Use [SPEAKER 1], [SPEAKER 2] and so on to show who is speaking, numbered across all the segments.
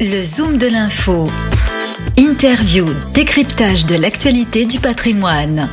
[SPEAKER 1] Le Zoom de l'info. Interview, décryptage de l'actualité du patrimoine.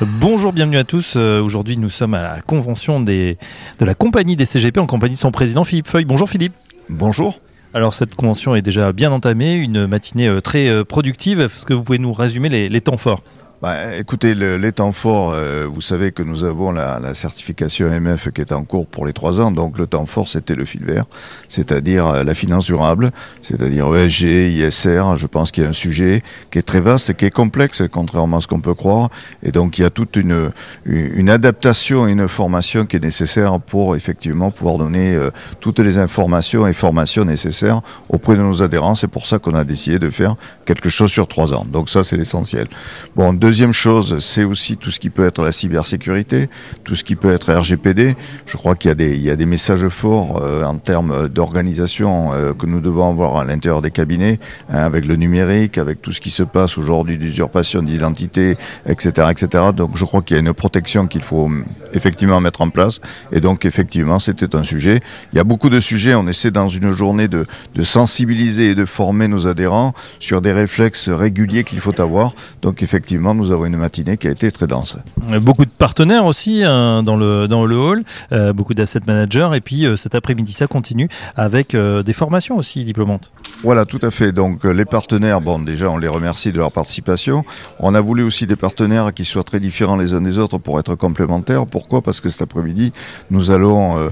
[SPEAKER 2] Bonjour, bienvenue à tous. Euh, Aujourd'hui, nous sommes à la convention des, de la compagnie des CGP en compagnie de son président Philippe Feuille. Bonjour Philippe.
[SPEAKER 3] Bonjour.
[SPEAKER 2] Alors cette convention est déjà bien entamée, une matinée euh, très euh, productive. Est-ce que vous pouvez nous résumer les, les temps forts?
[SPEAKER 3] Bah, écoutez, le- les temps forts, euh, vous savez que nous avons la, la certification MF qui est en cours pour les trois ans. Donc le temps fort, c'était le fil vert, c'est-à-dire euh, la finance durable, c'est-à-dire ESG, ISR. Je pense qu'il y a un sujet qui est très vaste et qui est complexe, contrairement à ce qu'on peut croire. Et donc il y a toute une, une adaptation et une formation qui est nécessaire pour effectivement pouvoir donner euh, toutes les informations et formations nécessaires auprès de nos adhérents. C'est pour ça qu'on a décidé de faire quelque chose sur trois ans. Donc ça, c'est l'essentiel. Bon, deuxième chose, c'est aussi tout ce qui peut être la cybersécurité, tout ce qui peut être RGPD. Je crois qu'il y a des, messages forts euh, en termes d'organisation euh, que nous devons avoir à l'intérieur des cabinets, hein, avec le numérique, avec tout ce qui se passe aujourd'hui d'usurpation d'identité, etc., etc. Donc je crois qu'il y a une protection qu'il faut hum, effectivement mettre en place. Et donc effectivement, c'était un sujet. Il y a beaucoup de sujets. On essaie dans une journée de, de sensibiliser et de former nos adhérents sur des réflexes réguliers qu'il faut avoir. Donc effectivement, nous avons une matinée qui a été très dense.
[SPEAKER 2] Euh, Beaucoup de partenaires aussi hein, dans, le, dans le hall, euh, beaucoup d'asset managers. Et puis euh, cet après-midi, ça continue avec euh, des formations aussi diplômantes.
[SPEAKER 3] Voilà, tout à fait. Donc les partenaires, bon déjà on les remercie de leur participation. On a voulu aussi des partenaires qui soient très différents les uns des autres pour être complémentaires. Pourquoi? Parce que cet après-midi, nous allons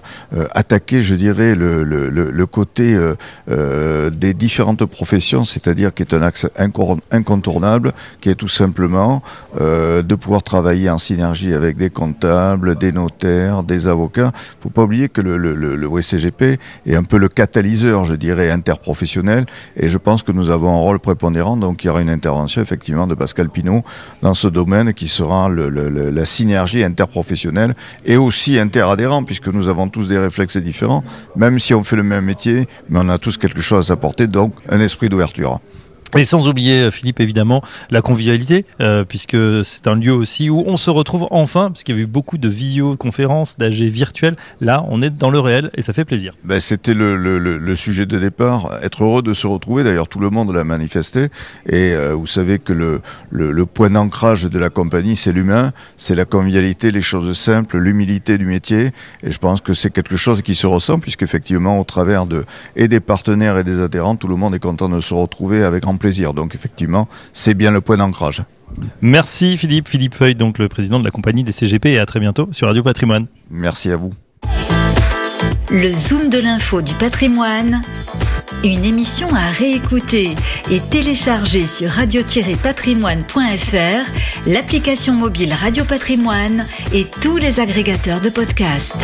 [SPEAKER 3] attaquer, je dirais, le, le, le, le côté des différentes professions, c'est-à-dire qui est un axe incontournable, qui est tout simplement euh, de pouvoir travailler en synergie avec des comptables, des notaires, des avocats. faut pas oublier que le, le, est un peu le catalyseur, je dirais, interprofessionnel, et je pense que nous avons un rôle prépondérant, donc il y aura une intervention effectivement de Pascal Pinault dans ce domaine qui sera la synergie interprofessionnelle et aussi interadhérent, puisque nous avons tous des réflexes différents, même si on fait le même métier, mais on a tous quelque chose à s'apporter, donc un esprit d'ouverture.
[SPEAKER 2] Et sans oublier, euh, Philippe, évidemment, la convivialité, euh, puisque c'est un lieu aussi où on se retrouve enfin, parce qu'il y a eu beaucoup de visioconférences, d'AG virtuels. Là, on est dans le réel et ça fait plaisir.
[SPEAKER 3] Ben, C'était le, sujet de départ, être heureux de se retrouver. D'ailleurs, tout le monde l'a manifesté. Et euh, vous savez que le, le, le point d'ancrage de la compagnie, c'est l'humain, c'est la convivialité, les choses simples, l'humilité du métier. Et je pense que c'est quelque chose qui se ressent, puisqu'effectivement, au travers de et des partenaires et des adhérents, tout le monde est content de se retrouver avec grand plaisir. Donc, effectivement, c'est bien le point d'ancrage.
[SPEAKER 2] Merci Philippe, Philippe Feuille, donc le président de la compagnie des CGP, et à très bientôt sur Radio Patrimoine.
[SPEAKER 3] Merci à vous.
[SPEAKER 1] Le Zoom de l'info du patrimoine. Une émission à réécouter et télécharger sur radio-patrimoine.fr, l'application mobile Radio Patrimoine et tous les agrégateurs de podcasts.